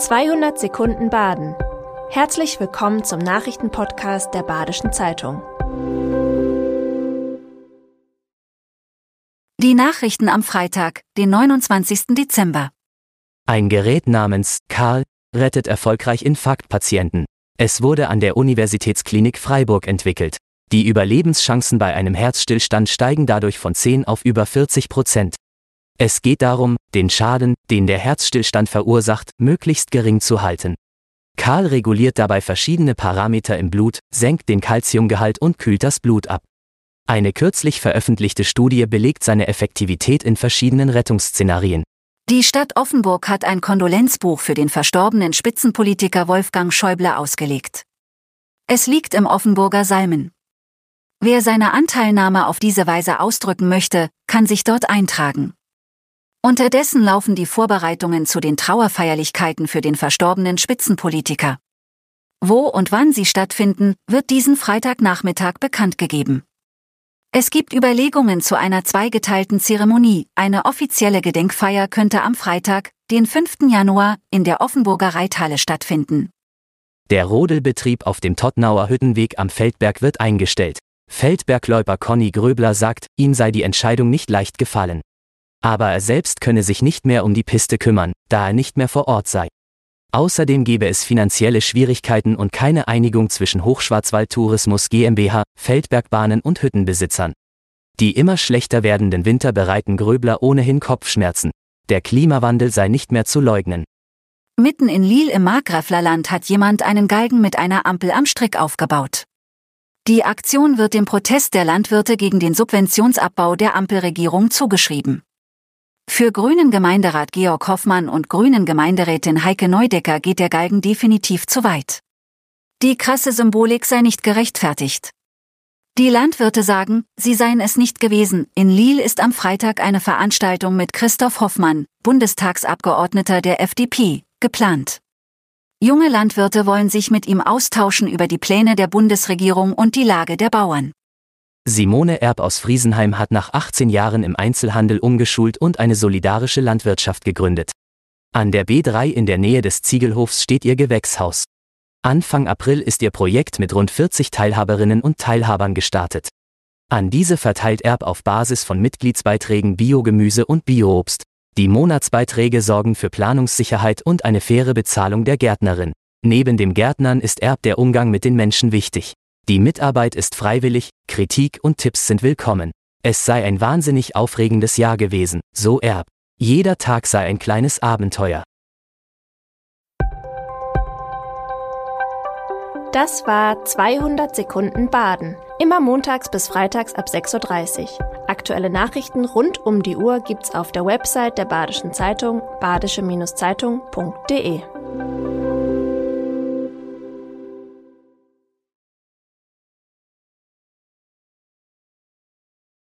200 Sekunden Baden. Herzlich willkommen zum Nachrichtenpodcast der Badischen Zeitung. Die Nachrichten am Freitag, den 29. Dezember. Ein Gerät namens Karl rettet erfolgreich Infarktpatienten. Es wurde an der Universitätsklinik Freiburg entwickelt. Die Überlebenschancen bei einem Herzstillstand steigen dadurch von 10 auf über 40 Prozent. Es geht darum, den Schaden, den der Herzstillstand verursacht, möglichst gering zu halten. Karl reguliert dabei verschiedene Parameter im Blut, senkt den Kalziumgehalt und kühlt das Blut ab. Eine kürzlich veröffentlichte Studie belegt seine Effektivität in verschiedenen Rettungsszenarien. Die Stadt Offenburg hat ein Kondolenzbuch für den verstorbenen Spitzenpolitiker Wolfgang Schäuble ausgelegt. Es liegt im Offenburger Salmen. Wer seine Anteilnahme auf diese Weise ausdrücken möchte, kann sich dort eintragen. Unterdessen laufen die Vorbereitungen zu den Trauerfeierlichkeiten für den verstorbenen Spitzenpolitiker. Wo und wann sie stattfinden, wird diesen Freitagnachmittag bekannt gegeben. Es gibt Überlegungen zu einer zweigeteilten Zeremonie. Eine offizielle Gedenkfeier könnte am Freitag, den 5. Januar, in der Offenburger Reithalle stattfinden. Der Rodelbetrieb auf dem Tottnauer Hüttenweg am Feldberg wird eingestellt. Feldbergläufer Conny Gröbler sagt, ihm sei die Entscheidung nicht leicht gefallen. Aber er selbst könne sich nicht mehr um die Piste kümmern, da er nicht mehr vor Ort sei. Außerdem gebe es finanzielle Schwierigkeiten und keine Einigung zwischen Hochschwarzwald Tourismus GmbH, Feldbergbahnen und Hüttenbesitzern. Die immer schlechter werdenden Winter bereiten Gröbler ohnehin Kopfschmerzen. Der Klimawandel sei nicht mehr zu leugnen. Mitten in Lille im Markgräflerland hat jemand einen Galgen mit einer Ampel am Strick aufgebaut. Die Aktion wird dem Protest der Landwirte gegen den Subventionsabbau der Ampelregierung zugeschrieben. Für Grünen Gemeinderat Georg Hoffmann und Grünen Gemeinderätin Heike Neudecker geht der Galgen definitiv zu weit. Die krasse Symbolik sei nicht gerechtfertigt. Die Landwirte sagen, sie seien es nicht gewesen. In Lille ist am Freitag eine Veranstaltung mit Christoph Hoffmann, Bundestagsabgeordneter der FDP, geplant. Junge Landwirte wollen sich mit ihm austauschen über die Pläne der Bundesregierung und die Lage der Bauern. Simone Erb aus Friesenheim hat nach 18 Jahren im Einzelhandel umgeschult und eine solidarische Landwirtschaft gegründet. An der B3 in der Nähe des Ziegelhofs steht ihr Gewächshaus. Anfang April ist ihr Projekt mit rund 40 Teilhaberinnen und Teilhabern gestartet. An diese verteilt Erb auf Basis von Mitgliedsbeiträgen Biogemüse und Bioobst. Die Monatsbeiträge sorgen für Planungssicherheit und eine faire Bezahlung der Gärtnerin. Neben dem Gärtnern ist Erb der Umgang mit den Menschen wichtig. Die Mitarbeit ist freiwillig, Kritik und Tipps sind willkommen. Es sei ein wahnsinnig aufregendes Jahr gewesen, so Erb. Jeder Tag sei ein kleines Abenteuer. Das war 200 Sekunden Baden. Immer montags bis freitags ab 6.30 Uhr. Aktuelle Nachrichten rund um die Uhr gibt's auf der Website der Badischen Zeitung badische-zeitung.de.